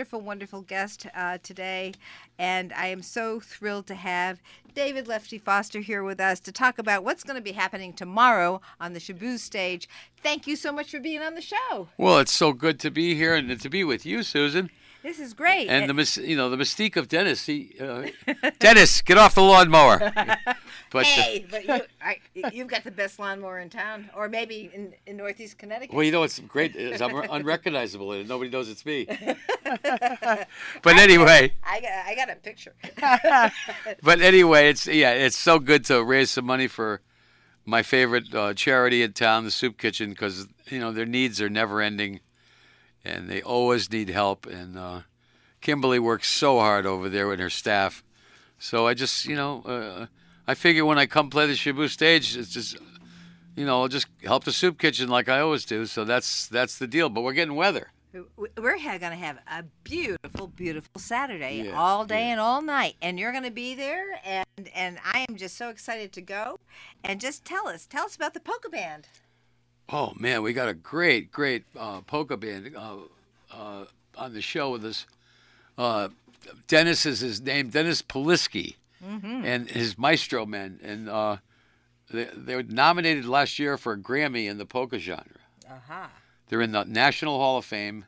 wonderful, wonderful guest uh, today. And I am so thrilled to have David Lefty Foster here with us to talk about what's going to be happening tomorrow on the Shaboo stage. Thank you so much for being on the show. Well, it's so good to be here and to be with you, Susan. This is great. And the you know the mystique of Dennis. He, uh, Dennis, get off the lawnmower. but hey, but you, I, you've got the best lawnmower in town, or maybe in, in Northeast Connecticut. Well, you know what's great is I'm unrecognizable and nobody knows it's me. but anyway, I got I got a picture. but anyway, it's yeah, it's so good to raise some money for my favorite uh, charity in town, the Soup Kitchen, because you know their needs are never ending and they always need help. And uh, Kimberly works so hard over there with her staff. So I just, you know, uh, I figure when I come play the Shaboo stage, it's just, you know, I'll just help the soup kitchen like I always do. So that's that's the deal. But we're getting weather. We're going to have a beautiful, beautiful Saturday yeah, all day yeah. and all night, and you're going to be there, and and I am just so excited to go. And just tell us, tell us about the polka band. Oh man, we got a great, great uh, polka band uh, uh, on the show with us. Uh, Dennis is his name, Dennis Polisky, mm-hmm. and his Maestro Men, and uh, they, they were nominated last year for a Grammy in the polka genre. Uh-huh. They're in the National Hall of Fame.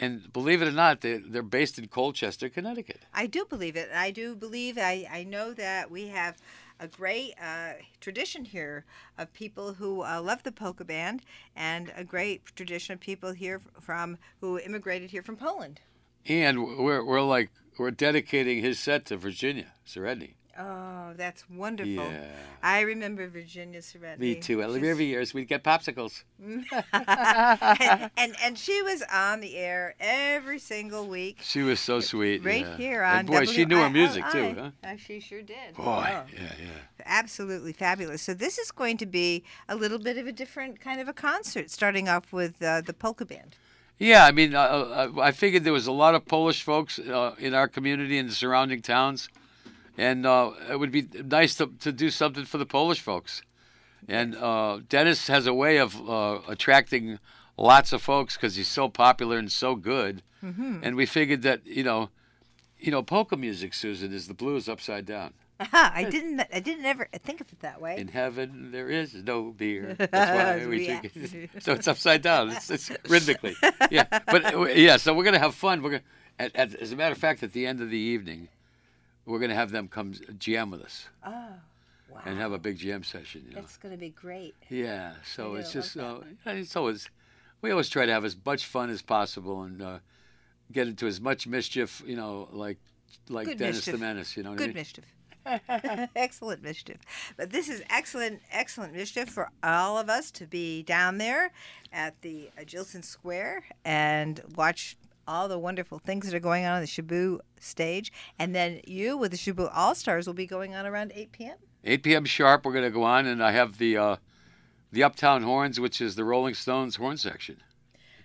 And believe it or not, they, they're based in Colchester, Connecticut. I do believe it. I do believe, I, I know that we have a great uh, tradition here of people who uh, love the polka band, and a great tradition of people here from who immigrated here from Poland. And we're we're like we're dedicating his set to Virginia Serenity. Oh, that's wonderful. Yeah. I remember Virginia Serenity. Me too. Every years we'd get popsicles. and, and, and she was on the air every single week. She was so sweet. Right yeah. here on and boy, she knew her music too, huh? Uh, she sure did. Boy, oh. yeah, yeah. Absolutely fabulous. So this is going to be a little bit of a different kind of a concert, starting off with uh, the polka band. Yeah, I mean, uh, uh I figured there was a lot of Polish folks uh, in our community and the surrounding towns and uh, it would be nice to, to do something for the Polish folks. And uh, Dennis has a way of uh, attracting lots of folks because he's so popular and so good. Mm-hmm. And we figured that you know, you know, polka music, Susan, is the blues upside down. I didn't. I didn't ever think of it that way. In heaven there is no beer. That's why we drink it. So it's upside down. It's, it's rhythmically. Yeah, but uh, yeah. So we're gonna have fun. We're gonna, at, at, as a matter of fact, at the end of the evening, we're going to have them come jam with us. Oh, wow. And have a big jam session. You know? That's going to be great. Yeah. So it's just, uh, it's always, we always try to have as much fun as possible and uh, get into as much mischief, you know, like like Good Dennis mischief. the Menace. You know Good I mean? mischief. excellent mischief. But this is excellent, excellent mischief for all of us to be down there at the Jillson Square and watch all the wonderful things that are going on on the Shaboo stage. And then you with the Shaboo All Stars will be going on around 8 p.m. 8 p.m. sharp. We're going to go on, and I have the uh, the Uptown Horns, which is the Rolling Stones horn section,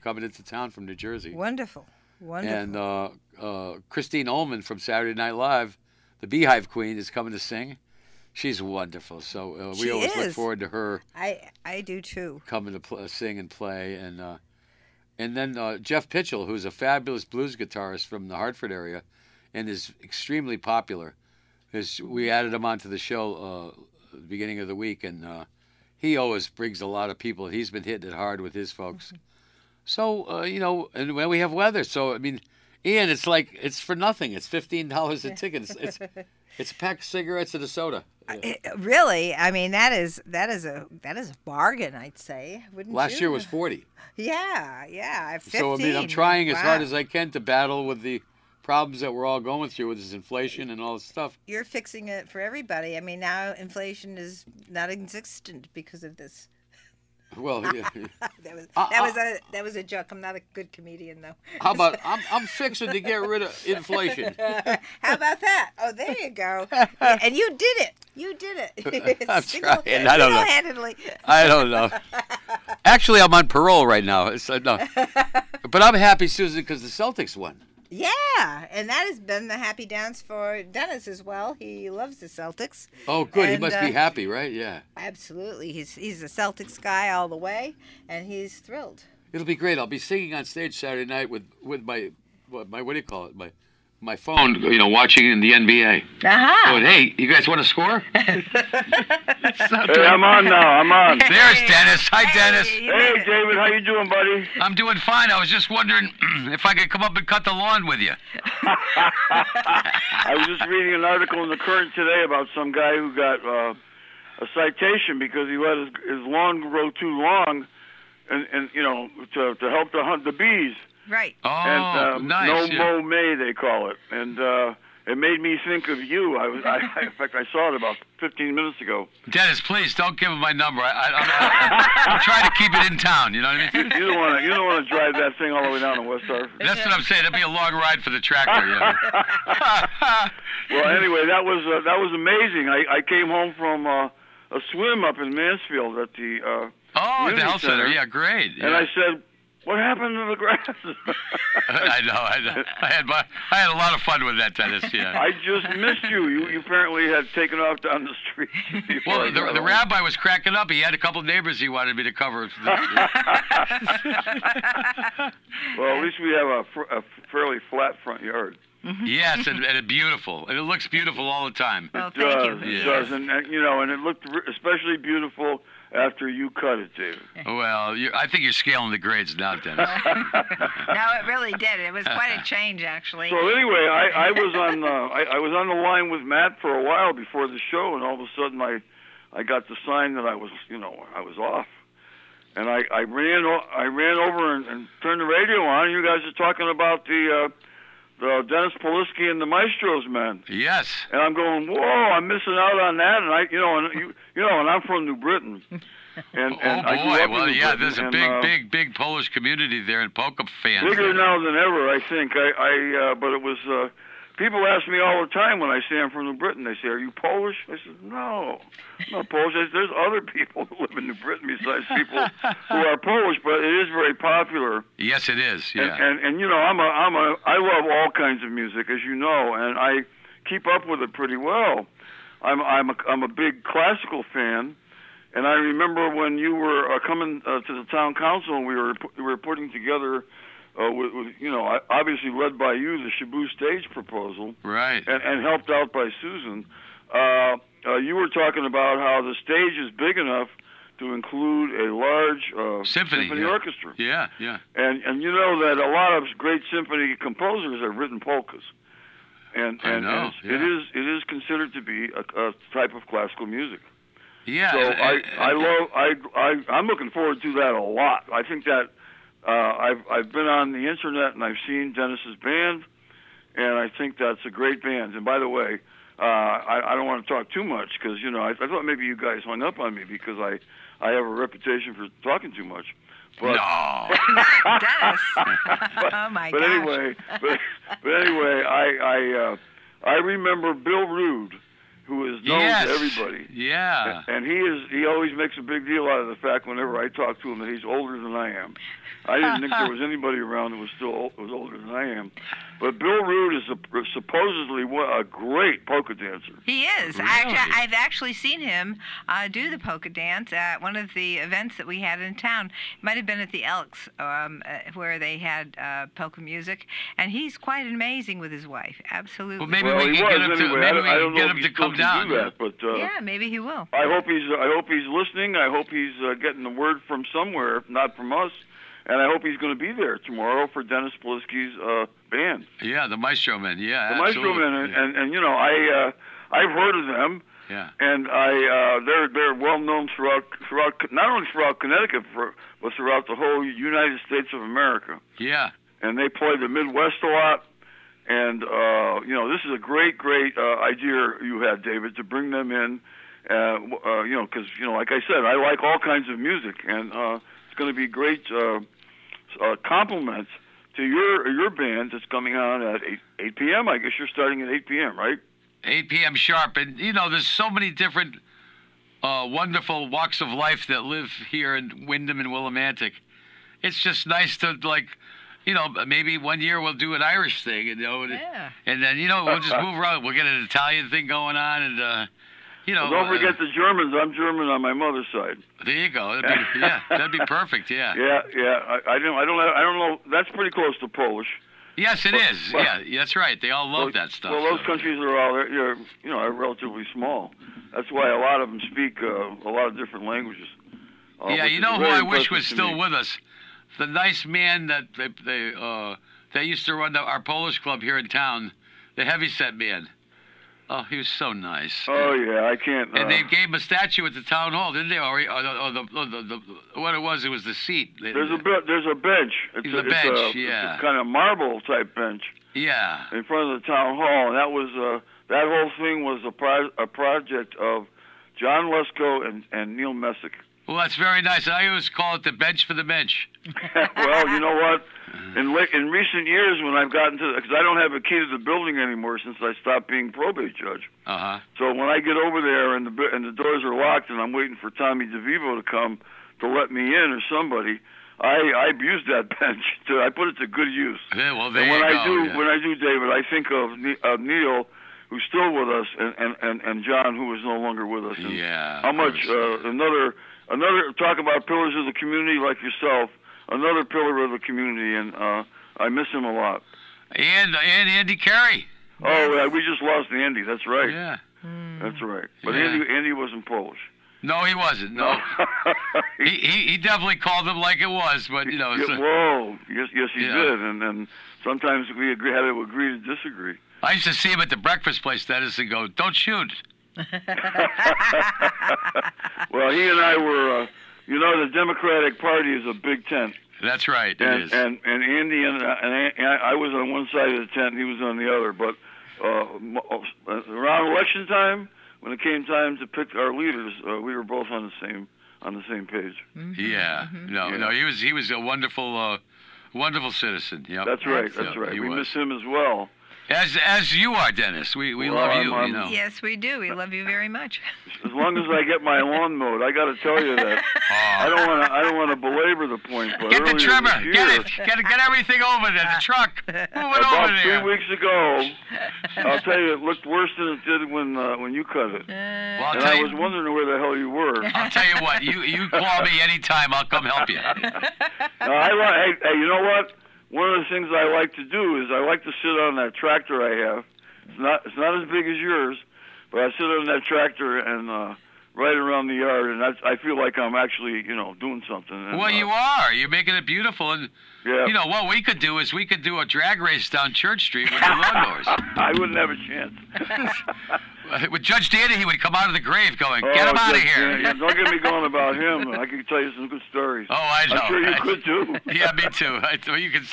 coming into town from New Jersey. Wonderful, wonderful. And uh, uh, Christine Ohlman from Saturday Night Live, the Beehive Queen, is coming to sing. She's wonderful. So uh, we she always is. look forward to her. I I do too. Coming to pl- sing and play, and uh, and then uh, Jeff Pitchell, who's a fabulous blues guitarist from the Hartford area, and is extremely popular. Is we added him onto the show uh, the beginning of the week, and uh, he always brings a lot of people. He's been hitting it hard with his folks. Mm-hmm. So uh, you know, and when we have weather, so I mean, Ian, it's like it's for nothing. It's fifteen dollars a ticket. It's, it's it's a pack of cigarettes and a soda. It, eh, really, I mean that is that is a that is a bargain, I'd say. Wouldn't you Last you? year was forty. Yeah, yeah. 15. So I mean, I'm trying wow. as hard as I can to battle with the problems that we're all going through with this inflation and all this stuff. You're fixing it for everybody. I mean, now inflation is not existent because of this. Well, yeah. that was that was a that was a joke. I'm not a good comedian though. How about I'm I'm fixing to get rid of inflation. How about that? Oh, there you go. and you did it. You did it. I'm Single, trying. I don't know. Handedly. I don't know. Actually, I'm on parole right now. Uh, no. But I'm happy, Susan, because the Celtics won. Yeah, and that has been the happy dance for Dennis as well. He loves the Celtics. Oh, good. And, he must uh, be happy, right? Yeah. Absolutely. He's he's a Celtics guy all the way, and he's thrilled. It'll be great. I'll be singing on stage Saturday night with with my what, my what do you call it? My my phone, you know, watching in the NBA. Aha. Going, hey, you guys want to score? Hey, I'm on now. I'm on. There's Dennis. Hi, Dennis. Hey, you Hey. David, how you doing, buddy? I'm doing fine. I was just wondering if I could come up and cut the lawn with you. I was just reading an article in the Current today about some guy who got uh, a citation because he let his, his lawn grow too long, and and you know to to help to hunt the bees. Right. Oh, and um, nice. no yeah. mow May they call it, and uh, it made me think of you. I was, I, in fact, I saw it about 15 minutes ago. Dennis, please don't give him my number. I, I, I'm, I'm trying to keep it in town. You know what I mean? You don't want to you don't want to drive that thing all the way down to West Hartford. That's what I'm saying. It'd be a long ride for the tractor. Yeah. Well, anyway, that was uh, that was amazing. I, I came home from uh, a swim up in Mansfield at the, uh, oh, at the Community health center. center. Yeah, great. and Yeah. I said, "What happened to the grass?" I know. I know. I had my, I had a lot of fun with that Dennis. Yeah. I just missed you. You, you apparently had taken off down the street. Well, the, the rabbi was cracking up. He had a couple of neighbors he wanted me to cover. Well, at least we have a, fr- a fairly flat front yard. yes, and, and it beautiful. And it looks beautiful all the time. Well, it thank does. you. It Yeah. does, and, and you know, and it looked re- especially beautiful after you cut it, David. Well, you I think you're scaling the grades now, Dennis. No, it really did. It was quite a change, actually. So anyway, I, I was on uh, I, I was on the line with Matt for a while before the show, and all of a sudden I I got the sign that I was you know I was off, and I I ran I ran over and, and turned the radio on. You guys are talking about the uh, the Dennis Polisky and the Maestros men, Yes. and I'm going whoa I'm missing out on that, and I you know and you you know and I'm from New Britain, and, and oh boy. in Well, yeah. Britain, There's a and, big, uh, big, big Polish community there, and polka fans. Bigger now than ever, I think. I, I uh, but it was. Uh, people ask me all the time when I say I'm from New Britain. They say, "Are you Polish?" I said, "No, I'm not Polish." Said, There's other people who live in New Britain besides people who are Polish, but it is very popular. Yes, it is. And, Yeah. and and you know, I'm a I'm a I love all kinds of music, as you know, and I keep up with it pretty well. I'm I'm a, I'm a big classical fan. And I remember when you were uh, coming uh, to the town council, and we were we were putting together, uh, with, with you know, obviously led by you, the Shaboo stage proposal, right. and, and helped out by Susan. Uh, uh, you were talking about how the stage is big enough to include a large uh, Symphony, yeah. orchestra, Yeah. Yeah. and and you know that a lot of great symphony composers have written polkas. And, I and, know, and it's- it yeah. is it is considered to be a, a type of classical music. Yeah. So and- I, I love I I I'm looking forward to that a lot. I think that uh, I've I've been on the internet and I've seen Dennis's band, and I think that's a great band. And by the way, uh, I I don't want to talk too much because you know I, I thought maybe you guys hung up on me because I I have a reputation for talking too much. But no. Dennis. but, oh my but gosh. anyway, but, but anyway, I I uh, I remember Bill Rude, who is known yes. to everybody. Yeah. And he is he always makes a big deal out of the fact whenever I talk to him that he's older than I am. I didn't think there was anybody around that was still was older than I am. But Bill Rude is a, supposedly a great polka dancer. He is. Really? Actually, I've actually seen him uh, do the polka dance at one of the events that we had in town. It might have been at the Elks, um, uh, where they had uh, polka music, and he's quite amazing with his wife. Absolutely. Well, maybe well, we can was get him to maybe I, we I can don't get him to come can down. do that, but uh, yeah, maybe he will. I hope he's I hope he's listening. I hope he's uh, getting the word from somewhere, if not from us. And I hope he's going to be there tomorrow for Dennis Polisky's uh, band. Yeah, the Maestro Men. Yeah, the Maestro absolutely. Men, and, and and you know I uh, I've heard of them, yeah. and I uh, they're they're well known throughout throughout not only throughout Connecticut for, but throughout the whole United States of America. Yeah. And they play the Midwest a lot, and uh, you know this is a great great uh, idea you had, David, to bring them in. Uh, uh, you know, because you know, like I said, I like all kinds of music, and uh, it's going to be great uh, uh, compliment to your your band that's coming on at 8, 8 p.m. I guess you're starting at 8 p.m. Right? 8 p.m. sharp. And, you know, there's so many different uh, wonderful walks of life that live here in Windham and Willimantic. It's just nice to, like, you know, maybe one year we'll do an Irish thing, you know, and, Yeah. and then, you know, we'll just move around. We'll get an Italian thing going on, and, uh, you know. Don't uh, forget the Germans. I'm German on my mother's side. there you go. That'd be, yeah, that'd be perfect, yeah. Yeah, yeah. I, I don't, I don't, I don't know. That's pretty close to Polish. Yes, it Well- is. well- yeah, that's right. They all love well, that stuff. Well, those so- countries are all they're, you know are relatively small. That's why a lot of them speak uh, a lot of different languages. Uh, yeah, you know who I wish was still me. with us? The nice man that they they uh they used to run the, our Polish club here in town, the heavyset man. Oh, he was so nice. Oh yeah, I can't. And uh, they gave him a statue at the town hall, didn't they? Or, or, the, or, the, or the, the, what it was, it was the seat. There's a there's a bench. It's The a, bench, it's a, yeah. It's a kind of marble type bench yeah. in front of the town hall, and that was uh, that whole thing was a pro- a project of John Lesko and and Neil Messick. Well, that's very nice. I always call it the bench for the bench. well, you know what? In in recent years, when I've gotten to, because I don't have a key to the building anymore since I stopped being probate judge. Uh huh. So when I get over there and the and the doors are locked and I'm waiting for Tommy DeVivo to come to let me in or somebody, I I abuse that bench. To, I put it to good use. Yeah, well, there and when you I go. do yeah. when I do David, I think of, Ne- of Neil, who's still with us, and, and and and John, who is no longer with us. And yeah. how much uh, another another talk about pillars of the community like yourself, another pillar of the community, and uh, I miss him a lot. and and Andy Carey. Oh, yeah, we just lost Andy. That's right. Yeah. That's right. But Yeah. Andy Andy wasn't Polish. No, he wasn't. No. he, he he definitely called them like it was, but you know. Yeah, so- whoa, yes, yes, he Yeah. did, and and sometimes we agree, had to agree to disagree. I used to see him at the breakfast place, that is and go, "Don't shoot." Well, he and I were, uh, you know, the Democratic Party is a big tent, That's right. It and is. and and Andy and, uh, and, and I was on one side of the tent, and he was on the other. But uh, uh, around election time, when it came time to pick our leaders, uh, we were both on the same on the same page. yeah. No, Yeah. no. He was he was a wonderful, uh, wonderful citizen. Yep. That's right. That's Yeah, right. We was. miss him as well. As as you are, Dennis. We we Well, love I'm- you. I'm- you know. Yes, we do. We love you very much. As long as I get my lawn mowed, I got to tell you that. I don't want to. I don't want to belabor the point, but Get the trimmer. this Get it. Get. Get everything over there. The truck. Move it About over three weeks ago, I'll tell you, it looked worse than it did when uh, when you cut it. Well, I'll And tell I you. was wondering where the hell you were. I'll tell you what. You you call me anytime. I'll come help you. Now, I li- hey, hey, you know what? One of the things I like to do is I like to sit on that tractor I have. It's not it's not as big as yours, but I sit on that tractor and uh, ride around the yard, and that's, I feel like I'm actually you know doing something. And, Well, uh, you are. You're making it beautiful, and Yeah. you know what we could do is we could do a drag race down Church Street with the lawnmowers. I wouldn't have a chance. with Judge Danny, he would come out of the grave going, Oh, "Get him out of here." yeah, don't get me going about him. I can tell you some good stories. Oh, I know. I'm sure you I- could too. Yeah, me too. I thought you could.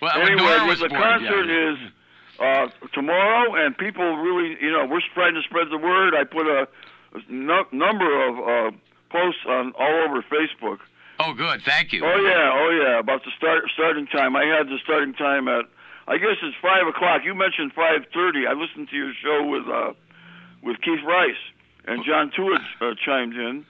Well, anyway, was the born, concert yeah. is uh, tomorrow, and people really, you know, we're trying to spread the word. I put a, a nu- number of uh, posts on all over Facebook. Oh, good. Thank you. Oh yeah, oh yeah, about the start starting time. I had the starting time at, I guess it's five o'clock. You mentioned five thirty. I listened to your show with uh, with Keith Rice and John Tewitt uh, chimed in,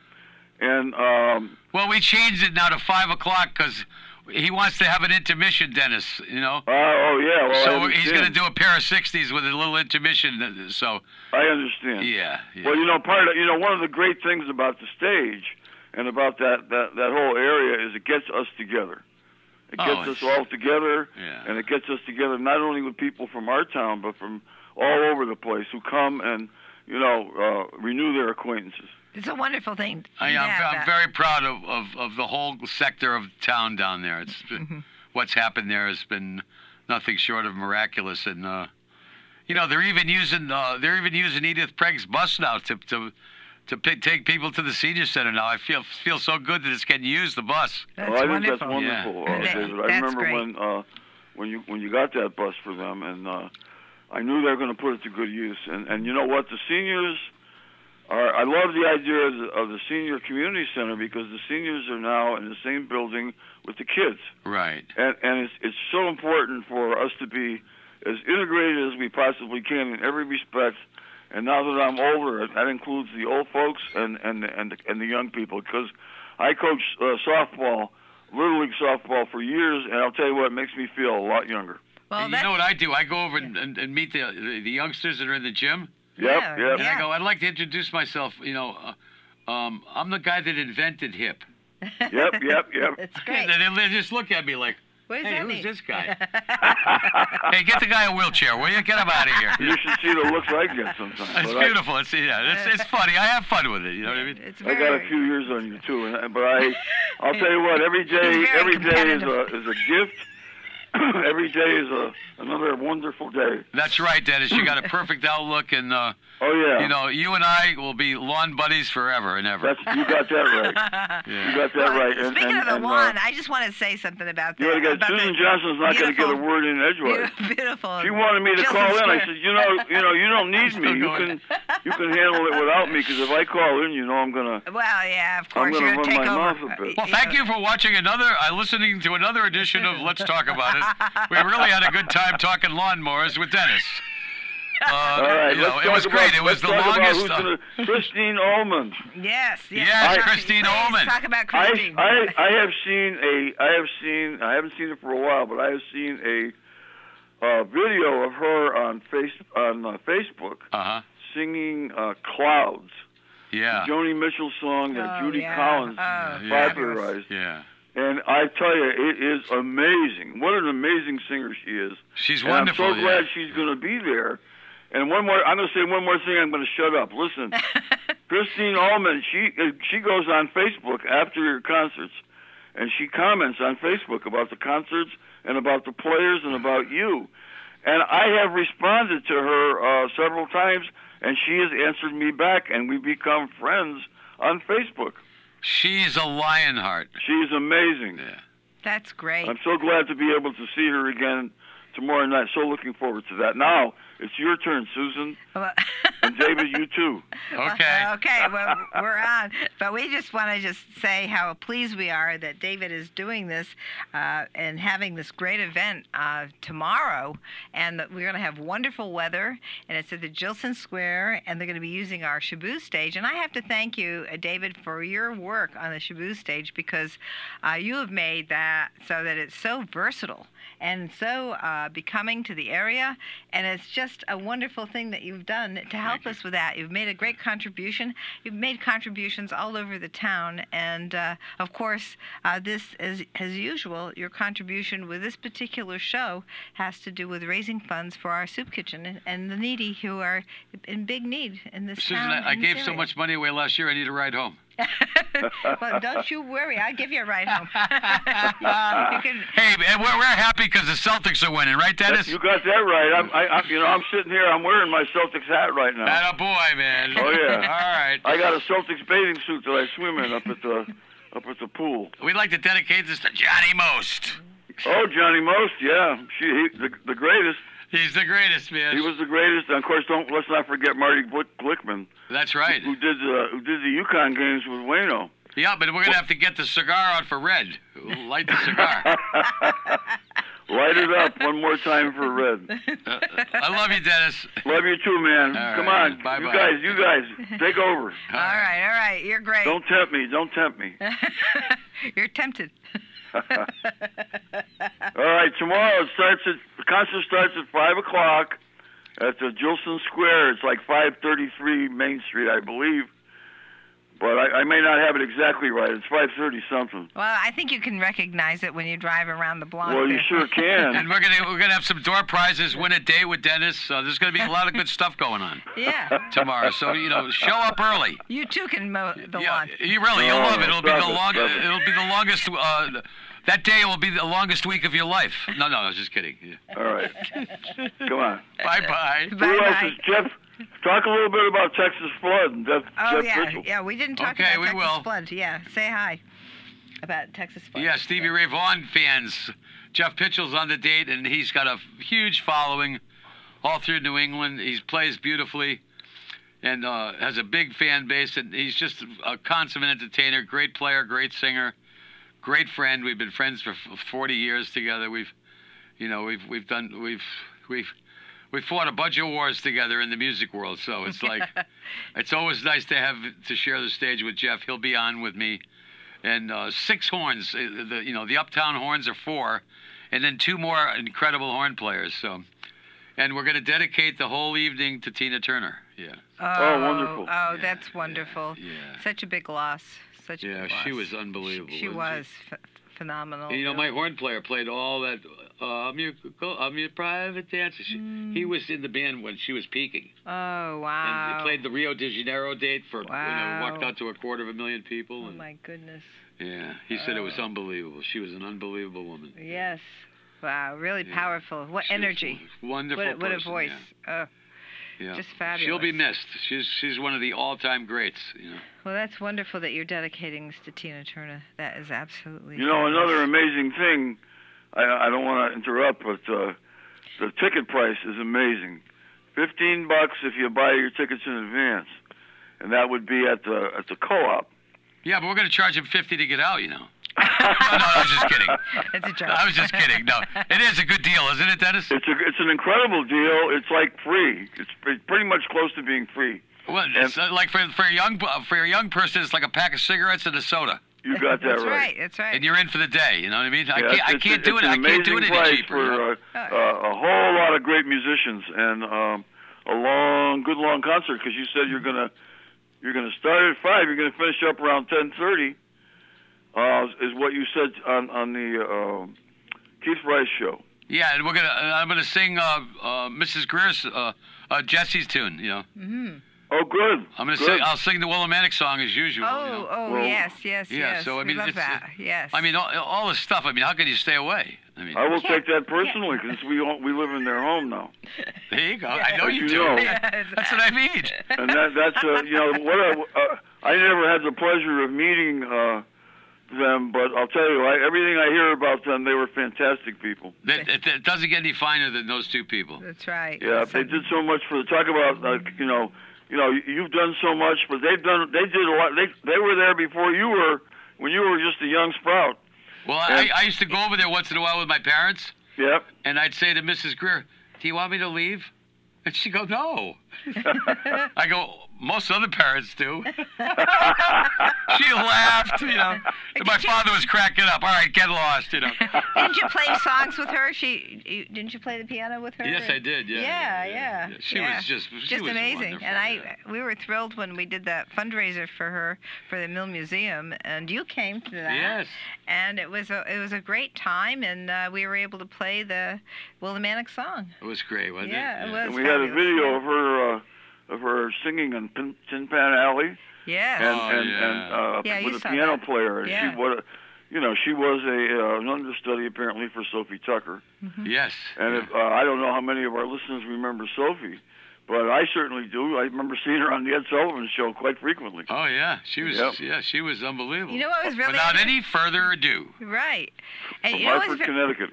and um, Well, we changed it now to five o'clock because he wants to have an intermission, Dennis. You know. uh, oh yeah, well, so he's going to do a pair of sixties with a little intermission. uh, So I understand. yeah, yeah. Well, you know, part of you know one of the great things about the stage and about that that that whole area is it gets us together. It Oh, gets us all together, Yeah. and it gets us together not only with people from our town but from all over the place who come and you know uh, renew their acquaintances. It's a wonderful thing. I, I'm, have I'm very proud of, of, of the whole sector of town down there. It's been, Mm-hmm. what's happened there has been nothing short of miraculous, and uh, you know they're even using uh, they're even using Edith Pregg's bus now to to to pick, take people to the senior center now. I feel feel so good that it's getting used the bus. That's well, I think wonderful. that's wonderful, Yeah. uh, That- David. I that's remember great. when uh, when you when you got that bus for them, and uh, I knew they were going to put it to good use. And and you know what, the seniors are. I love the idea of the, of the senior community center because the seniors are now in the same building with the kids, Right. and and it's it's so important for us to be as integrated as we possibly can in every respect. And now that I'm older, that includes the old folks and and and the, and the young people because I coached uh, softball, little league softball for years, and I'll tell you what, it makes me feel a lot younger. Well, you that, know what I do? I go over and, and, and meet the, the the youngsters that are in the gym, Yep, Yeah, yep. and I go, I'd like to introduce myself. You know, uh, um, I'm the guy that invented hip. Yep, yep, yep. It's great. And they, they just look at me like, What Hey, who's mean? this guy? hey, get the guy a wheelchair, will you? Get him out of here. You should see the looks I get sometimes. It's but I- beautiful. It's yeah, it's, it's funny. I have fun with it. You know what I mean? It's I got a few years on you too, and, but I, I'll tell you what. Every day, every day is a is a gift. every day is a another wonderful day. That's right, Dennis. You got a perfect outlook, and uh, Oh yeah, you know, you and I will be lawn buddies forever and ever. that's you got that right. You got that Well, right. And, speaking and, of the and, uh, lawn, I just want to say something about that. you know, about Susan Johnson's not going to get a word in edgewise. Beautiful, beautiful. She wanted me to Jilson call in. I said, you know, you know, you don't need me. You can, you can handle it without me. Because if I call in, you know, I'm gonna. Well, yeah, of course, I'm gonna you're gonna run take my over. mouth a bit. Well, thank you for watching another, uh, listening to another edition of Let's Talk About It. We really had a good time talking lawnmowers with Dennis. Uh, All right, you let's know, talk it was about, great. It was the longest. who's uh, gonna- Christine Ohlman. Yes, yes. Yes, Please, Christine please Ohlman. Talk about I, Christine. I I have seen a I have seen I haven't seen it for a while, but I have seen a uh, video of her on face on uh, Facebook uh-huh. singing uh, "Clouds," Yeah. Joni Mitchell song that Oh, Judy yeah. Collins Oh, Yeah. popularized. Yeah. And I tell you, it is amazing. What an amazing singer she is. She's And wonderful. I'm so yeah. glad she's going to be there. And one more, I'm going to say one more thing. I'm going to shut up. Listen, Christine Ohlman, she uh, she goes on Facebook after your concerts, and she comments on Facebook about the concerts and about the players and about you. And I have responded to her uh, several times, and she has answered me back, and we become friends on Facebook. She's a lionheart. She's amazing. Yeah. That's great. I'm so glad to be able to see her again tomorrow night. So looking forward to that. Now it's your turn, Susan, and David, you too. Okay. okay, well, we're on. But we just want to just say how pleased we are that David is doing this uh, and having this great event uh, tomorrow. And that we're going to have wonderful weather. And it's at the Jillson Square. And they're going to be using our Shaboo stage. And I have to thank you, uh, David, for your work on the Shaboo stage because uh, you have made that so that it's so versatile and so uh, becoming to the area. And it's just a wonderful thing that you've done to help us with that. You've made a great contribution. You've made contributions all over the town. And uh, of course, uh, this, as, as usual, your contribution with this particular show has to do with raising funds for our soup kitchen and, and the needy who are in big need in this Susan, town. I, I gave so much money away last year. I need a ride home. Well, don't you worry. I'll give you a ride home. you can, Hey, man, we're, we're happy because the Celtics are winning, right, Dennis? You got that right. I'm, I, I'm, you know, I'm sitting here. I'm wearing my Celtics hat right now. That a boy, man. Oh, yeah. All right. I got a Celtics bathing suit that I swim in up at the up at the pool. We'd like to dedicate this to Johnny Most. Oh, Johnny Most, yeah, she he, the the greatest. He's the greatest, man. He was the greatest. And of course, don't let's not forget Marty Glick, Glickman, That's right. who did the who did the UConn games with Wayno. Yeah, but we're gonna have to get the cigar out for Red. Light the cigar. Light it up one more time for Red. Uh, I love you, Dennis. Love you too, man. All Come right. on, Bye-bye. you guys, you guys, take over. all right, all right. You're great. Don't tempt me. Don't tempt me. You're tempted. All right, tomorrow it starts at the concert starts at five o'clock at the Jillson Square. It's like five thirty three Main Street, I believe. But I, I may not have it exactly right. It's five thirty something. Well, I think you can recognize it when you drive around the block. Well, you sure can. And we're gonna we're gonna have some door prizes. Win a day with Dennis. So there's gonna be a lot of good stuff going on Yeah. tomorrow. So you know, show up early. You too can mow the yeah, lawn. you really you'll Oh, love it. It'll be the stop it, long. stop it. It'll be the longest. Uh, that day will be the longest week of your life. No, no, I was just kidding. Yeah. All right, come on. Bye bye. Bye Who else is Jeff? Talk a little bit about Texas flood and Jeff, Oh Jeff yeah, Pitchell. yeah. We didn't talk Okay, about we Texas will. flood. Yeah, say hi about Texas flood. Yeah, Stevie Ray Vaughan fans. Jeff Pitchell's on the date, and he's got a huge following all through New England. He plays beautifully and uh, has a big fan base, and he's just a consummate entertainer, great player, great singer, great friend. We've been friends for 40 years together. We've, you know, we've we've done we've we've we fought a bunch of wars together in the music world. So it's like it's always nice to have to share the stage with Jeff. He'll be on with me and uh, six horns. uh, The you know the Uptown horns are four, and then two more incredible horn players. So, and we're going to dedicate the whole evening to Tina Turner. Yeah, Oh, wonderful. Oh, Yeah, that's wonderful. yeah. Such a big loss. Such a yeah, big she was unbelievable. She, she wasn't was f- phenomenal. And, you know, my horn player played all that. Uh, I'm your, I'm your private dancer. She, He was in the band when she was peaking, Oh and wow. he played the Rio de Janeiro date for you know walked out to a quarter of a million people. Oh my goodness. Yeah, he said it was Oh. unbelievable. She was an unbelievable woman. Yes. Wow. Really Yeah. powerful. What She energy. Wonderful. What, a- what a voice. Yeah. Oh, yeah. just fabulous. She'll be missed. She's she's one of the all-time greats. You know. well, that's wonderful that you're dedicating this to Tina Turner. That is absolutely. You know, fabulous. another amazing thing. I, I don't want to interrupt, but uh, the ticket price is amazing. Fifteen bucks if you buy your tickets in advance, and that would be at the at the co-op. Yeah, but we're gonna charge him fifty to get out. You know. no, no, I was just kidding. It's a joke. I was just kidding. No, it is a good deal, isn't it, Dennis? It's a it's an incredible deal. It's like free. It's pre- pretty much close to being free. Well, it's uh, like for for a young for a young person, it's like a pack of cigarettes and a soda, You got that That's right. That's right. and you're in for the day. You know what I mean? I can't I can't do it's it. an I can't do it amazing any price cheaper. you know? for uh, uh, a whole lot of great musicians and um, a long, good long concert. Because you said you're gonna you're gonna start at five. You're gonna finish up around ten thirty. Uh, is what you said on on the uh, Keith Rice show. Yeah, and we're gonna. uh, I'm gonna sing uh, uh, Mrs. Greer's uh, uh, Jesse's tune. You know, hmm Oh, good. I'm gonna good. sing. I'll sing the Willimantic song as usual. you Oh, know. oh, Well, yes, yes, yeah, yes. so, I we mean, love it's, uh, that. Yes. I mean, all, all this stuff. I mean, how can you stay away? I mean, I will take that personally because we all, we live in their home now, there you go. I know As you you do. know. Yes. That's what I mean. and that that's uh, you know what a, uh, I never had the pleasure of meeting uh, them, but I'll tell you, I, everything I hear about them, they were fantastic people. It, it, it doesn't get any finer than those two people. That's right. Yeah, they did so much for the talk about like you know, you know, you've done so much, but they've done they did a lot. They they were there before you were when you were just a young sprout. Well, I, I used to go over there once in a while with my parents, Yep. and I'd say to Mrs. Greer, "Do you want me to leave?" And she'd go, "No." I go, "Most other parents do." she laughed, you know. And my father was cracking up. All right, get lost, you know. Didn't you play songs with her? She you, didn't you play the piano with her? Yes, I did. Yeah. Yeah, yeah. She yeah. was just, she just was amazing. And I, yeah. we were thrilled when we did that fundraiser for her for the Mill Museum, and you came to that. Yes. And it was a it was a great time, and uh, we were able to play the Willimantic song. It was great, wasn't it? Yeah, it? it was. And we had a video of her uh, of her singing in Tin, Tin Pan Alley. Yes. and Oh, and, yeah. and uh, Yeah, you with a piano that. player. And Yeah. She what, you know, she was a uh, an understudy apparently for Sophie Tucker. Yes. And yeah. if, uh, I don't know how many of our listeners remember Sophie, but I certainly do. I remember seeing her on the Ed Sullivan Show quite frequently. Oh yeah, she was. Yep. Yeah, she was unbelievable. You know what was really Without any further ado. right. And From you know Hartford, was ve- Connecticut.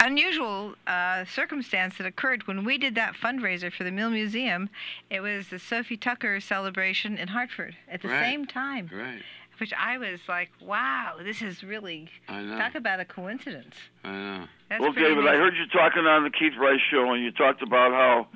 unusual uh, circumstance that occurred when we did that fundraiser for the Mill Museum. It was the Sophie Tucker celebration in Hartford at the Right. same time, Right. which I was like, "Wow, this is really talk about a coincidence." I know. That's well, pretty David, I heard you talking on the Keith Rice Show, and you talked about how,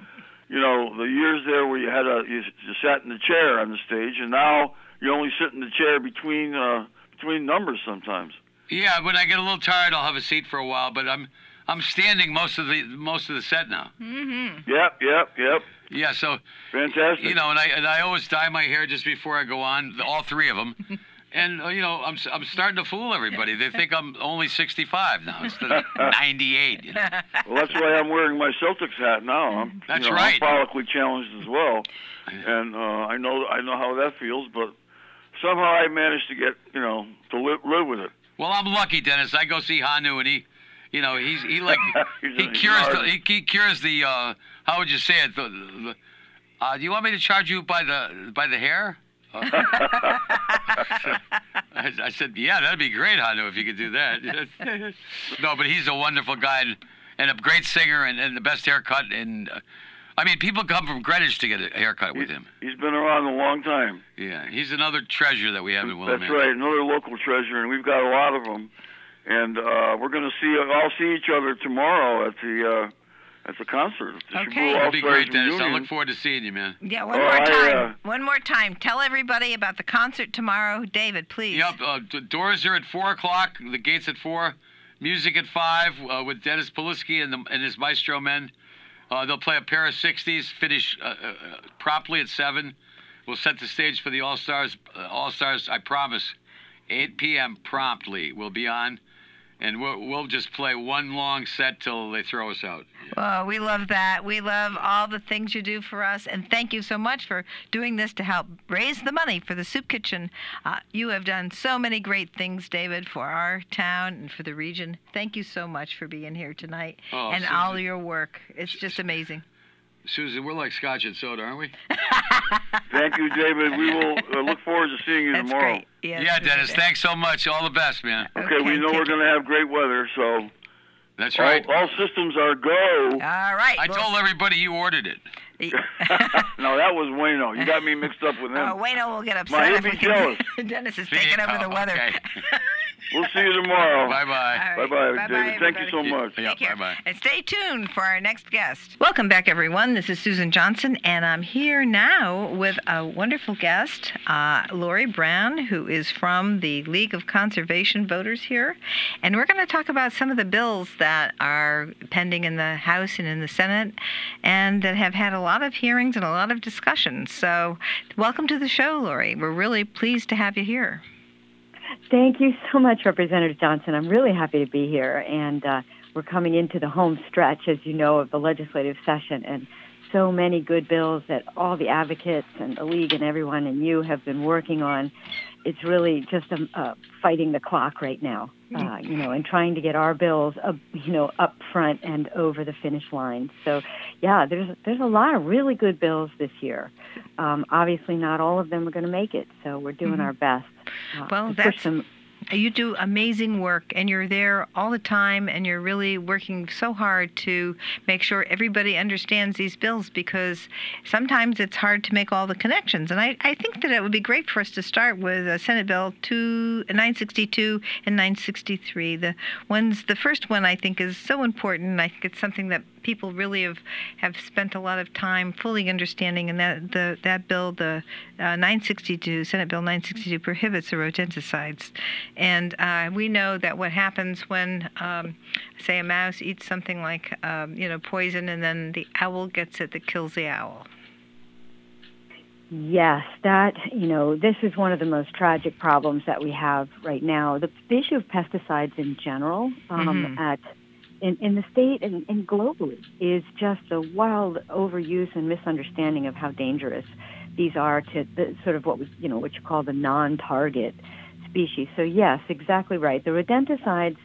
you know, the years there where you had a you, you sat in the chair on the stage, and now you only sit in the chair between uh, between numbers sometimes. Yeah, when I get a little tired, I'll have a seat for a while, but I'm I'm standing most of the most of the set now. Mm-hmm. Yep, yep, yep. Yeah, so Fantastic. you know, and I and I always dye my hair just before I go on, all three of them. And uh, you know, I'm I'm starting to fool everybody. They think I'm only 65 now instead of 98. You know? Well, that's why I'm wearing my Celtics hat now. I'm, That's you know, right. I'm follically challenged as well, and uh, I know I know how that feels. But somehow I managed to get you know to live, live with it. Well, I'm lucky, Dennis. I go see Hanu, and he, you know, he's he like He's- he cures the he, he cures the uh, how would you say it? The, the, uh, do you want me to charge you by the by the hair? I, I said, yeah, that'd be great, Hanu, if you could do that. no, but he's a wonderful guy and, and a great singer and, and the best haircut. And uh, I mean, people come from Greenwich to get a haircut with him. He's been around a long time. Yeah, he's another treasure that we have in Willimantic. That's right, another local treasure, and we've got a lot of them. And uh, we're going to see all see each other tomorrow at the uh, at the concert. The Okay. Shaboo That'd be All-Stars great, Dennis. I look forward to seeing you, man. Yeah, one Oh, more I, time. uh, one more time. Tell everybody about the concert tomorrow, David, please. Yep. Uh, the doors are at four o'clock. The gates at four. Music at five uh, with Dennis Polisky and, the, and his Maestro men. Uh, they'll play a pair of 60s. Finish uh, uh, uh, promptly at seven. We'll set the stage for the All Stars. Uh, All Stars, I promise, 8 p.m. promptly. We'll be on, and we'll, we'll just play one long set till they throw us out. Well, we love that. We love all the things you do for us, and thank you so much for doing this to help raise the money for the soup kitchen. Uh, you have done so many great things, David, for our town and for the region. Thank you so much for being here tonight Oh, and all your work. It's just amazing. Susan, we're like scotch and soda, aren't we? Thank you, David. We will uh, look forward to seeing you That's tomorrow. great. Yes, yeah, Dennis. yes. Thanks so much. All the best, man. Okay, we know we're going to have great weather, so That's all, right. all systems are go. All right. I well, told everybody you ordered it. no, that was Wayno. You got me mixed up with him. Oh, Wayno will get Ma, upset he'll if be we can- jealous. Dennis is taking over the Oh, weather. okay. We'll see you tomorrow. Bye bye. All right. Bye-bye, David. Thank you so much. Yeah, Take care. bye-bye. And stay tuned for our next guest. Welcome back, everyone. This is Susan Johnson, and I'm here now with a wonderful guest, uh, Lori Brown, who is from the League of Conservation Voters here. And we're going to talk about some of the bills that are pending in the House and in the Senate and that have had a lot of hearings and a lot of discussions. So, welcome to the show, Lori. We're really pleased to have you here. Thank you so much, Representative Johnson. I'm really happy to be here, and uh, we're coming into the home stretch, as you know, of the legislative session, and so many good bills that all the advocates and the league and everyone and you have been working on. It's really just um, uh, fighting the clock right now, uh, you know, and trying to get our bills, up, you know, up front and over the finish line. So, yeah, there's there's a lot of really good bills this year. Um, obviously, not all of them are going to make it, so we're doing Mhm. our best. Uh, Well, to that's- push them You do amazing work, and you're there all the time, and you're really working so hard to make sure everybody understands these bills because sometimes it's hard to make all the connections. And I, I think that it would be great for us to start with uh, Senate Bill 2, 962 and 963. The ones, the first one I think is so important. I think it's something that people really have, have spent a lot of time fully understanding, and that the that bill, the uh, 962, Senate Bill 962, prohibits the rodenticides. And uh, we know that what happens when, um, say, a mouse eats something like, um, you know, poison, and then the owl gets it that kills the owl. Yes, that, you know, this is one of the most tragic problems that we have right now. The, issue of pesticides in general um, Mhm. at in, in the state and, and globally is just a wild overuse and misunderstanding of how dangerous these are to the, sort of what we, you know, what you call the non-target species. So yes, exactly right. The rodenticides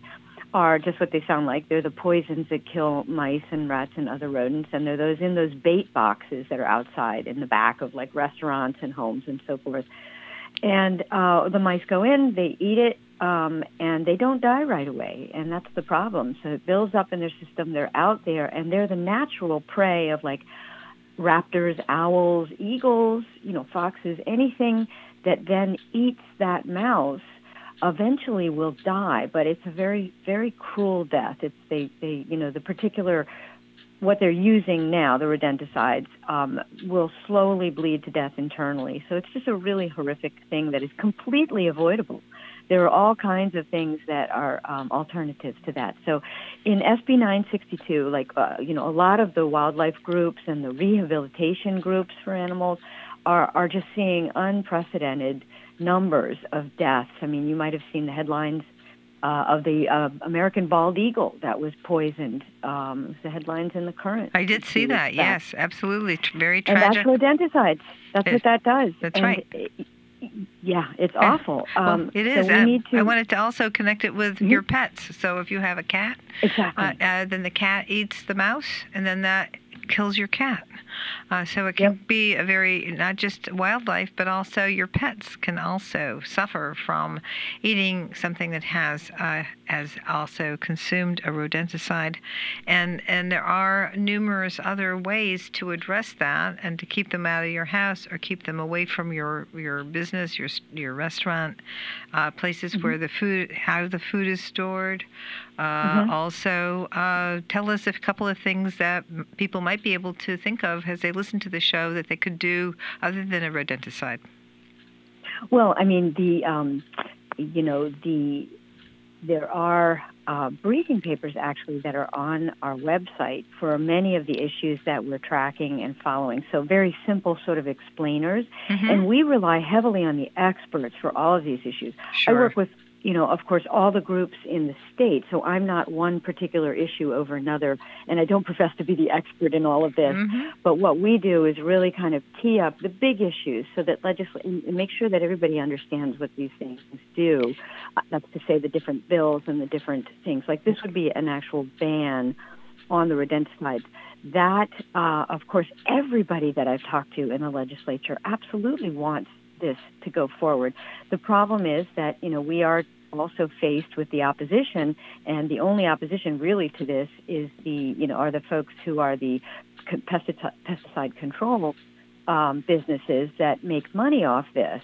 are just what they sound like. They're the poisons that kill mice and rats and other rodents, and they're those in those bait boxes that are outside in the back of like restaurants and homes and so forth. And uh, the mice go in, they eat it, um, and they don't die right away, and that's the problem. So it builds up in their system. They're out there, and they're the natural prey of like raptors, owls, eagles, you know, foxes, anything that then eats that mouse eventually will die, but it's a very, very cruel death. It's they, they, you know, the particular what they're using now, the rodenticides, um, will slowly bleed to death internally. So it's just a really horrific thing that is completely avoidable. There are all kinds of things that are um, alternatives to that. So in SB 962, like, uh, you know, a lot of the wildlife groups and the rehabilitation groups for animals are, are just seeing unprecedented numbers of deaths. I mean, you might have seen the headlines uh, of the uh, American bald eagle that was poisoned. Um, the headlines in the current. I did see that. back. Yes, absolutely. Very And that's tragic. rodenticides. That's It- what that does. that's And right. it- yeah, it's awful. well, Um, it so we need to I wanted to also connect it with Mhm. your pets. So if you have a cat, exactly. uh, uh, then the cat eats the mouse, and then that kills your cat. Uh, so it can Yep. be a very not just wildlife, but also your pets can also suffer from eating something that has uh, has also consumed a rodenticide, and and there are numerous other ways to address that and to keep them out of your house or keep them away from your your business, your your restaurant, uh, places where the food how the food is stored. Uh, Mhm. Also, uh, tell us a couple of things that people might be able to think of as they listen to the show that they could do other than a rodenticide. Well, I mean, the um, you know the there are uh, briefing papers actually that are on our website for many of the issues that we're tracking and following. So very simple sort of explainers, Mhm. and we rely heavily on the experts for all of these issues. Sure. I work with you know, of course, all the groups in the state. So I'm not one particular issue over another, and I don't profess to be the expert in all of this. Mhm. But what we do is really kind of tee up the big issues so that legisl- and and make sure that everybody understands what these things do. Uh, That's to say, the different bills and the different things. Like this would be an actual ban on the rodenticides. That, uh, of course, everybody that I've talked to in the legislature absolutely wants this to go forward. The problem is that you know we are also faced with the opposition, and the only opposition really to this is the you know are the folks who are the pesticide, control um, businesses that make money off this,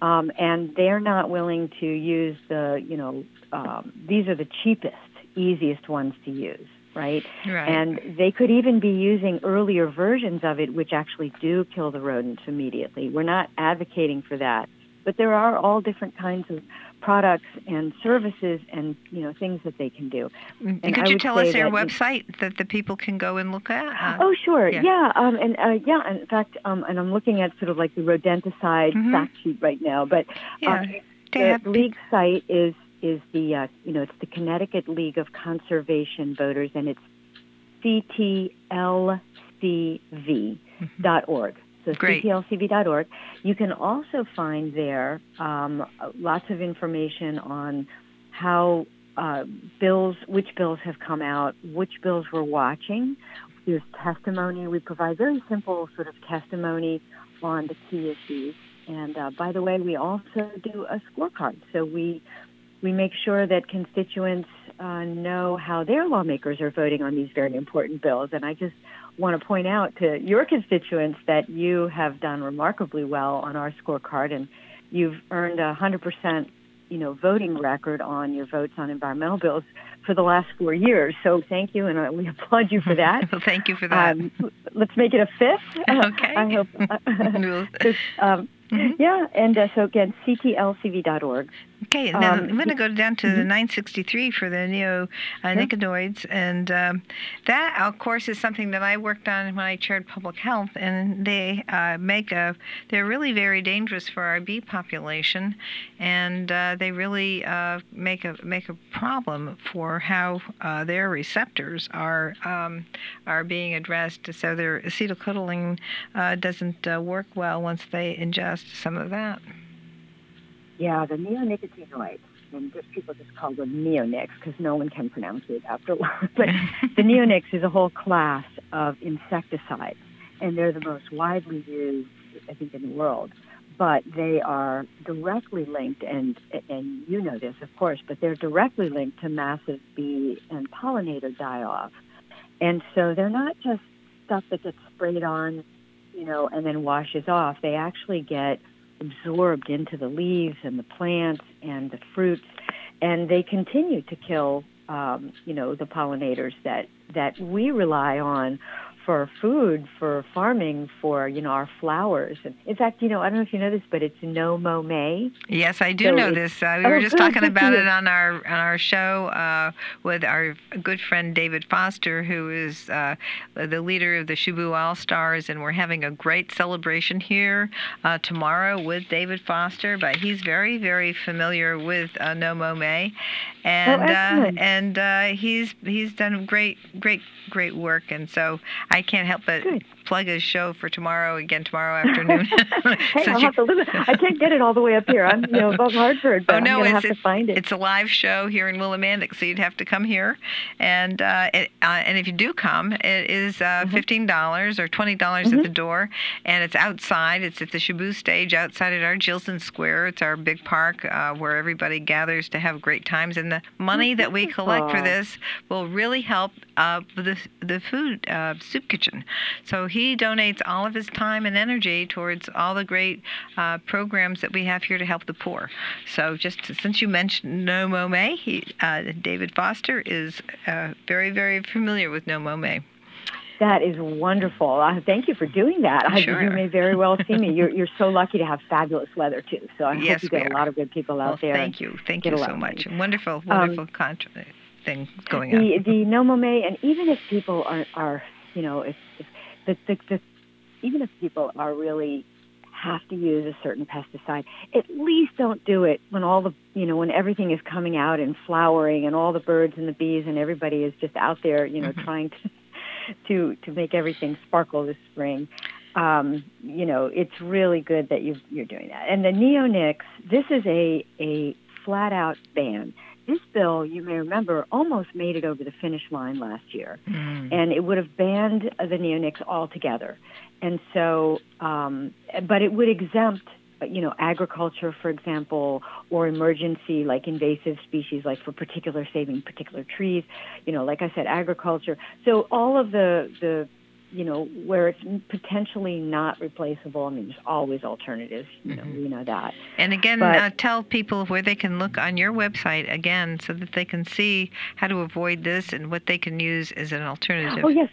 um, and they're not willing to use the you know um, these are the cheapest, easiest ones to use. Right? Right. And they could even be using earlier versions of it, which actually do kill the rodents immediately. We're not advocating for that, but there are all different kinds of products and services and you know things that they can do. and Could you tell us their website that the people can go and look at? Uh, Oh, sure. yeah. Yeah. Um, and uh, yeah, in fact, um, and I'm looking at sort of like the rodenticide Mhm. fact sheet right now. But yeah. They the have- league site is is the uh, you know it's the Connecticut League of Conservation Voters, and it's ctlcv dot org. So Great. ctlcv.org. You can also find there um, lots of information on how uh, bills, which bills have come out, which bills we're watching. There's testimony. We provide very simple sort of testimony on the key issues. And uh, by the way, we also do a scorecard. So we we make sure that constituents uh, know how their lawmakers are voting on these very important bills. And I just want to point out to your constituents that you have done remarkably well on our scorecard, and you've earned a hundred percent, you know, voting record on your votes on environmental bills for the last four years. So thank you, and uh, we applaud you for that. Well, thank you for that. Um, let's make it a fifth. Okay. I hope. We'll- um, Mhm. Yeah, and uh, so again, ctlcv.org. Okay, then Um, I'm going to go down to the mhm. 963 for the neonicotinoids, and um, that, of course, is something that I worked on when I chaired public health, and they uh, make a, they're really very dangerous for our bee population, and uh, they really uh, make a make a problem for how uh, their receptors are um, are being addressed. So their acetylcholine uh, doesn't uh, work well once they ingest some of that. Yeah, the neonicotinoids, and just people just call them neonics because no one can pronounce it after a while. But the neonics is a whole class of insecticides, and they're the most widely used, I think, in the world. But they are directly linked, and and you know this, of course, but they're directly linked to massive bee and pollinator die-off. And so they're not just stuff that gets sprayed on, you know, and then washes off. They actually get absorbed into the leaves and the plants and the fruits, and they continue to kill, um, you know, the pollinators that that we rely on for food, for farming, for you know our flowers. In fact, you know, I don't know if you know this, but it's no mo may. Yes, I do So know this. Uh, we Oh, were just good, talking good about it on our on our show uh, with our good friend David Foster, who is uh, the leader of the Shaboo All Stars, and we're having a great celebration here uh, tomorrow with David Foster. But he's very very familiar with uh, No Mo May, and uh, Oh, excellent. and uh, he's he's done great great great work, and so I can't help but Good. Plug his show for tomorrow again tomorrow afternoon. hey, I'll you- have to listen. I can't get it all the way up here. I'm you know above Hartford, but Oh, no, I'm gonna it's- have to find it. It's a live show here in Willimantic, so you'd have to come here. And uh, it, uh, and if you do come, it is uh, Mhm. fifteen dollars or twenty dollars at Mhm. the door, and it's outside. It's at the Shaboo stage outside at our Jillson Square. It's our big park uh, where everybody gathers to have great times. And the money that we collect for this will really help uh, the the food uh, soup kitchen. So he donates all of his time and energy towards all the great uh, programs that we have here to help the poor. So just since you mentioned No Mo May, he, uh, David Foster is uh, very, very familiar with No Mo May. That is wonderful. Uh, thank you for doing that. I, Sure. you may very well see me. You're, you're so lucky to have fabulous weather too. So I Yes, hope you get a lot of good people out Well, there. thank you. Thank you so much. money. Wonderful, Um, wonderful contra- thing going on. The the No Mo May, and even if people are are you know if, if the, the the even if people are really have to use a certain pesticide, at least don't do it when all the you know when everything is coming out and flowering and all the birds and the bees and everybody is just out there you know Mhm. trying to to to make everything sparkle this spring. Um, you know, it's really good that you you're doing that. And the neonics, this is a a flat out ban. This bill, you may remember, almost made it over the finish line last year Mm. and it would have banned the neonics altogether. And so, um, but it would exempt, you know, agriculture, for example, or emergency like invasive species, like for particular saving particular trees. You know, like I said, agriculture. So all of the the you know, where it's potentially not replaceable. I mean, there's always alternatives. You know, Mhm. we know that. And again, But- uh, tell people where they can look on your website again so that they can see how to avoid this and what they can use as an alternative. Oh yes,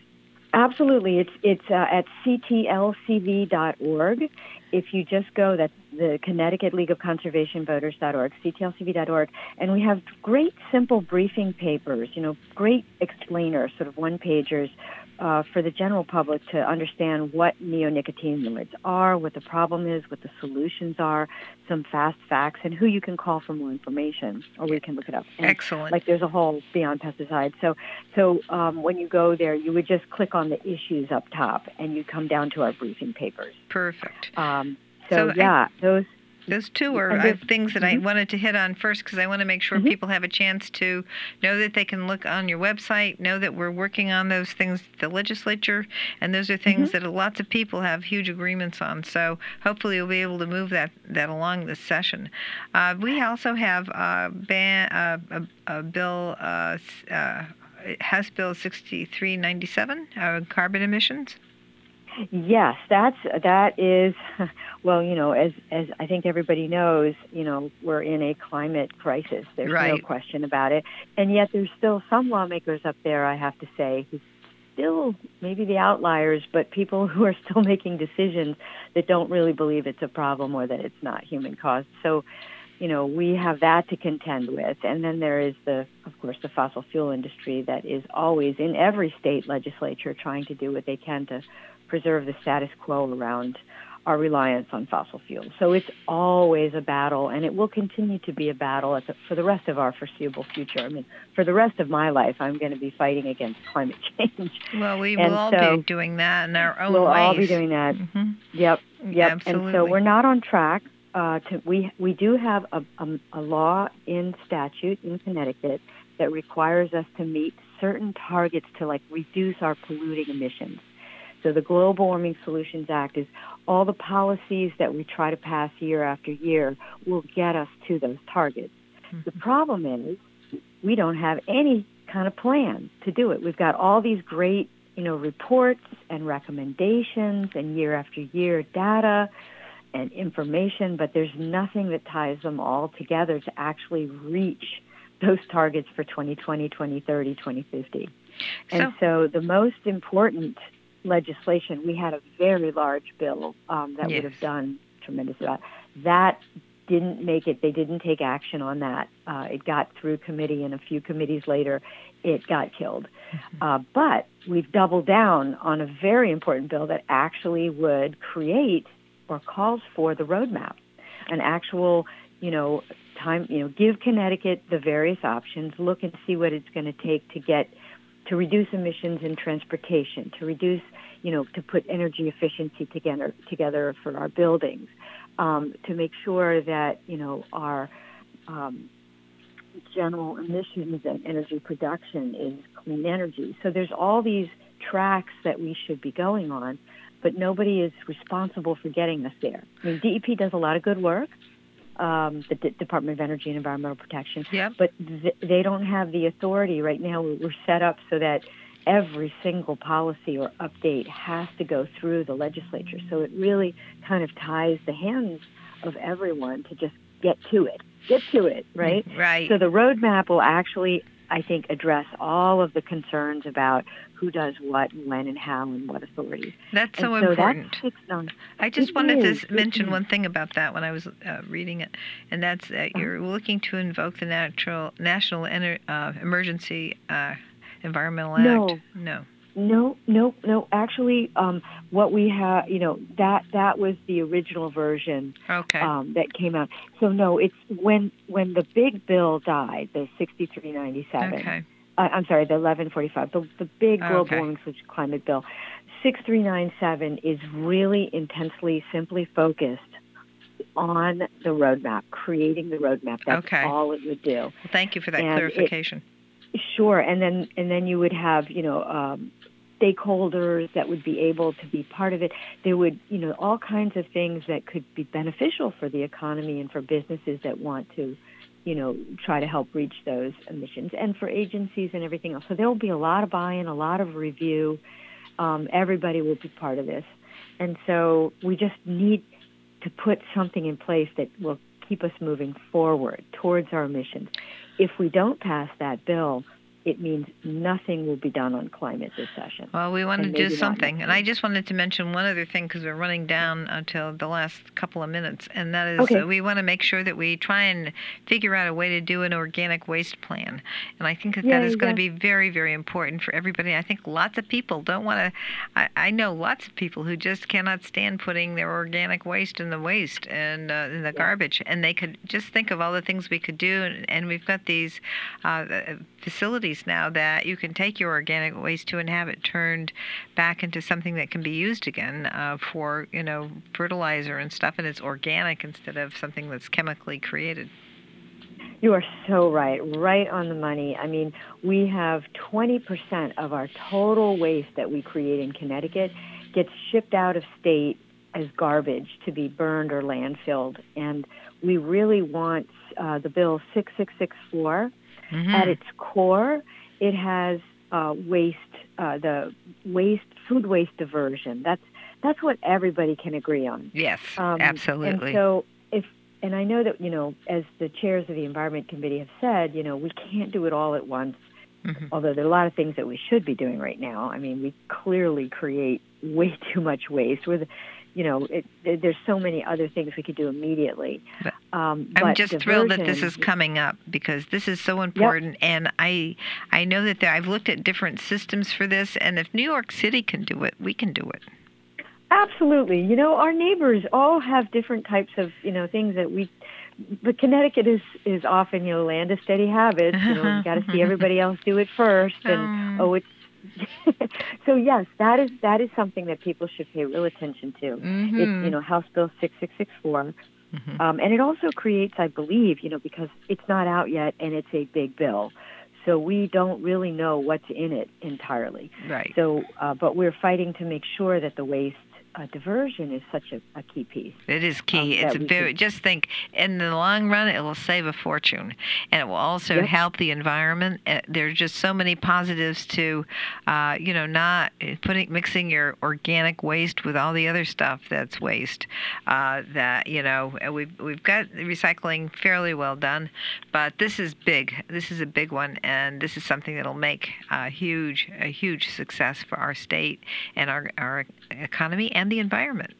absolutely. It's it's uh, at ctlcv.org. If you just go, that's the Connecticut League of Conservation Voters.org, ctlcv.org, and we have great simple briefing papers. You know, great explainers, sort of one pagers. Uh, for the general public to understand what neonicotinoids are, what the problem is, what the solutions are, some fast facts, and who you can call for more information, or we can look it up. And Excellent. like there's a whole beyond pesticides. So so um, when you go there, you would just click on the issues up top, and you come down to our briefing papers. Perfect. Um, so, So I- yeah, those Those two are uh, things that I Mhm. wanted to hit on first because I want to make sure Mhm. people have a chance to know that they can look on your website, know that we're working on those things, at the legislature, and those are things Mm-hmm. that lots of people have huge agreements on. So hopefully we'll be able to move that, that along this session. Uh, we also have uh, ban, uh, a, a bill, uh, uh, House Bill 6397, uh, carbon emissions. Yes, that's that is well, you know, as as I think everybody knows, you know, we're in a climate crisis. There's no question about it. And yet there's still some lawmakers up there, I have to say, who still maybe the outliers, but people who are still making decisions that don't really believe it's a problem or that it's not human caused. So, you know, we have that to contend with. And then there is the of course the fossil fuel industry that is always in every state legislature trying to do what they can to preserve the status quo around our reliance on fossil fuels. So it's always a battle, and it will continue to be a battle at the, for the rest of our foreseeable future. I mean, for the rest of my life, I'm going to be fighting against climate change. Well, we And will all so be doing that in our own we'll ways. all be doing that. hmm Yep, yep. Absolutely. And so we're not on track. Uh, to, we we do have a, a, a law in statute in Connecticut that requires us to meet certain targets to like reduce our polluting emissions. So the Global Warming Solutions Act is all the policies that we try to pass year after year will get us to those targets. Mm-hmm. The problem is we don't have any kind of plan to do it. We've got all these great, you know, reports and recommendations and year after year data and information, but there's nothing that ties them all together to actually reach those targets for 2020, 2030, 2050. And so the most important legislation, we had a very large bill um, that Yes. would have done tremendous amount. That didn't make it. They didn't take action on that. Uh, it got through committee, and a few committees later, it got killed. Uh, but we've doubled down on a very important bill that actually would create or calls for the roadmap, an actual, you know, time, you know, give Connecticut the various options, look and see what it's going to take to get to reduce emissions in transportation, to reduce, you know, to put energy efficiency together together for our buildings, um, to make sure that you know our um, general emissions and energy production is clean energy. So there's all these tracks that we should be going on, but nobody is responsible for getting us there. I mean, DEP does a lot of good work. Um, the D- Department of Energy and Environmental Protection, Yep. but th- they don't have the authority right now. We're set up so that every single policy or update has to go through the legislature. So it really kind of ties the hands of everyone to just get to it, get to it, right? Right. So the roadmap will actually I think, address all of the concerns about who does what, when, and how, and what authorities. That's so, so important. That's I just It wanted is, to mention is. one thing about that when I was uh, reading it, and that's that Uh-huh. you're looking to invoke the natural national ener- uh, emergency uh, environmental No. act. No. No, no, no. Actually, um, what we have, you know, that that was the original version Okay. um, that came out. So no, it's when when the big bill died, the 6397. okay. Uh, I'm sorry, the 1145, the the big global Okay. warming climate bill. 6397 is really intensely, simply focused on the roadmap, creating the roadmap. That's Okay. all it would do. Well, thank you for that And it- clarification. Sure, and then and then you would have you know um, stakeholders that would be able to be part of it. There would you know all kinds of things that could be beneficial for the economy and for businesses that want to you know try to help reach those emissions, and for agencies and everything else. So there will be a lot of buy-in, a lot of review. Um, everybody will be part of this, and so we just need to put something in place that will keep us moving forward towards our emissions. If we don't pass that bill, it means nothing will be done on climate this session. Well, we want to do something. And I just wanted to mention one other thing because we're running down until the last couple of minutes, and that is Okay. uh, we want to make sure that we try and figure out a way to do an organic waste plan. And I think that that is Yeah, going to be very, very important for everybody. I think lots of people don't want to, I, I know lots of people who just cannot stand putting their organic waste in the waste and uh, in the garbage. And they could just think of all the things we could do. And, and we've got these uh, uh, facilities now that you can take your organic waste to and have it turned back into something that can be used again uh, for you know fertilizer and stuff, and it's organic instead of something that's chemically created. You are so right, right on the money. I mean, we have 20% of our total waste that we create in Connecticut gets shipped out of state as garbage to be burned or landfilled. And we really want uh, the bill 6664 Mhm. at its core, it has uh, waste, uh, the waste, food waste diversion. That's that's what everybody can agree on. yes, Um, absolutely. And so if and I know that you know, as the chairs of the Environment Committee have said, you know, we can't do it all at once. Mhm. Although there are a lot of things that we should be doing right now. I mean, we clearly create way too much waste. With, you know, it, there- there's so many other things we could do immediately. Um, I'm just thrilled that this is coming up because this is so important, and I I know that there, I've looked at different systems for this, and if New York City can do it, we can do it. Absolutely. You know, our neighbors all have different types of, you know, things that we but Connecticut is is often, you know, land of steady habits. You know, you got to see everybody else do it first and Um, oh, it's So yes, that is that is something that people should pay real attention to. It's, mhm. you know, House Bill 6664. Mhm. Um, and it also creates, I believe, you know, because it's not out yet and it's a big bill. So we don't really know what's in it entirely. right. So, uh, but we're fighting to make sure that the waste uh, diversion is such a, a key piece. It is key. um, it's very. could- Just think, in the long run, it will save a fortune, and it will also Yep. help the environment. Uh, There's just so many positives to, uh, you know, not putting mixing your organic waste with all the other stuff that's waste. Uh, that you know, uh, we've we've got recycling fairly well done, but this is big. This is a big one, and this is something that'll make a huge a huge success for our state and our our economy and the environment.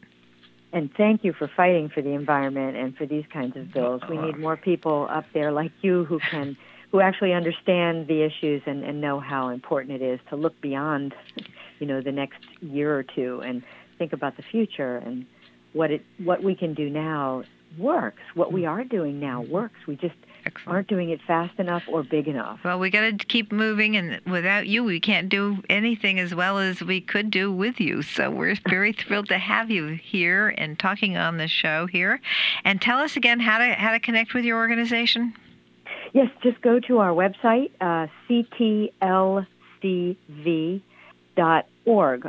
And thank you for fighting for the environment and for these kinds of bills. We need more people up there like you who can, who actually understand the issues and, and know how important it is to look beyond, you know, the next year or two and think about the future and what it what we can do now works. What we are doing now works. We just Excellent. aren't doing it fast enough or big enough. Well, we got to keep moving, and without you, we can't do anything as well as we could do with you. So we're very thrilled to have you here and talking on the show here. And tell us again how to how to connect with your organization. Yes, just go to our website, uh, ctlcv.org,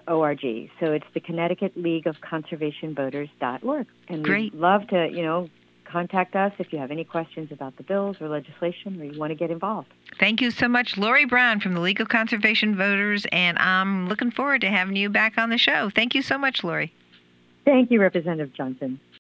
O-R-G. So it's the Connecticut League of Conservation Voters.org. And Great. we'd love to, you know, contact us if you have any questions about the bills or legislation or you want to get involved. Thank you so much, Lori Brown from the League of Conservation Voters, and I'm looking forward to having you back on the show. Thank you so much, Lori. Thank you, Representative Johnson.